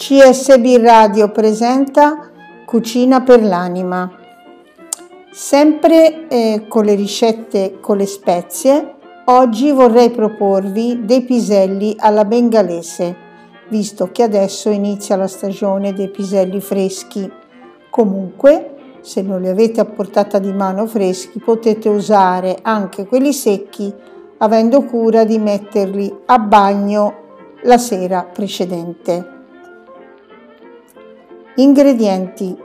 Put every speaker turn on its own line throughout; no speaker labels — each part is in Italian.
CSB Radio presenta Cucina per l'anima. Sempre eh, con le ricette con le spezie, oggi vorrei proporvi dei piselli alla bengalese, visto che adesso inizia la stagione dei piselli freschi. Comunque, se non li avete a portata di mano freschi, potete usare anche quelli secchi, avendo cura di metterli a bagno la sera precedente. Ingredienti: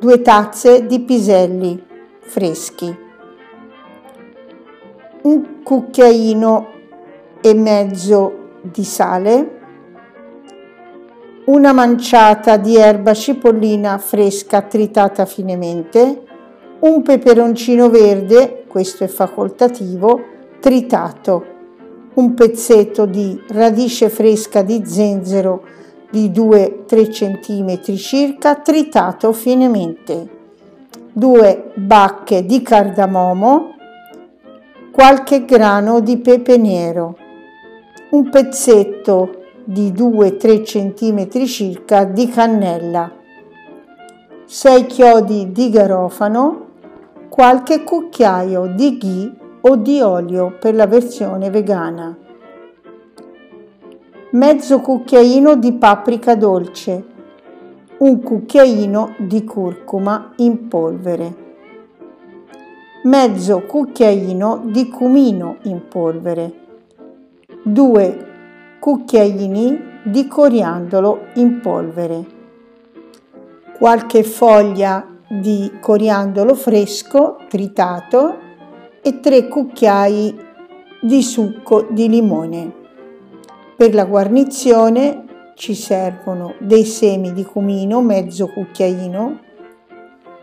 2 tazze di piselli freschi, un cucchiaino e mezzo di sale, una manciata di erba cipollina fresca tritata finemente, un peperoncino verde, questo è facoltativo, tritato, un pezzetto di radice fresca di zenzero di 2-3 cm circa, tritato finemente, due bacche di cardamomo, qualche grano di pepe nero, un pezzetto di 2-3 cm circa di cannella, 6 chiodi di garofano, qualche cucchiaio di ghee o di olio per la versione vegana, mezzo cucchiaino di paprika dolce, un cucchiaino di curcuma in polvere, mezzo cucchiaino di cumino in polvere, due cucchiaini di coriandolo in polvere, qualche foglia di coriandolo fresco tritato e 3 cucchiai di succo di limone. Per la guarnizione ci servono dei semi di cumino, mezzo cucchiaino,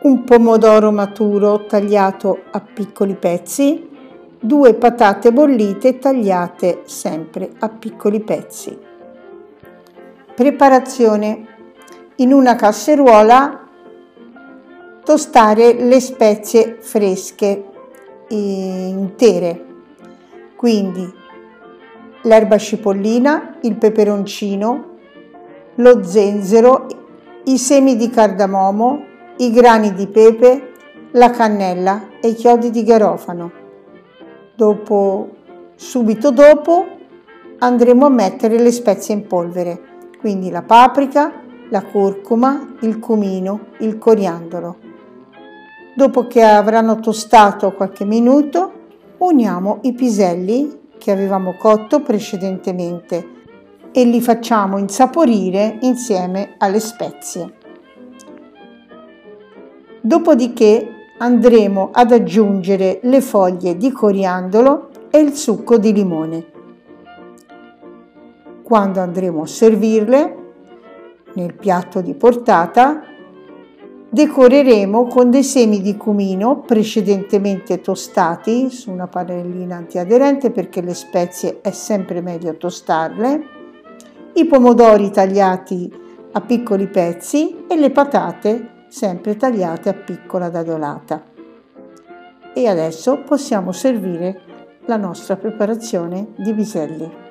un pomodoro maturo tagliato a piccoli pezzi, due patate bollite tagliate sempre a piccoli pezzi. Preparazione. In una casseruola tostare le spezie fresche intere, quindi l'erba cipollina, il peperoncino, lo zenzero, i semi di cardamomo, i grani di pepe, la cannella e i chiodi di garofano. Dopo, subito dopo andremo a mettere le spezie in polvere, quindi la paprika, la curcuma, il cumino, il coriandolo. Dopo che avranno tostato qualche minuto, uniamo i piselli che avevamo cotto precedentemente e li facciamo insaporire insieme alle spezie. Dopodiché andremo ad aggiungere le foglie di coriandolo e il succo di limone. Quando andremo a servirle nel piatto di portata, decoreremo con dei semi di cumino precedentemente tostati su una padellina antiaderente perché le spezie è sempre meglio tostarle, i pomodori tagliati a piccoli pezzi e le patate sempre tagliate a piccola dadolata. E adesso possiamo servire la nostra preparazione di piselli.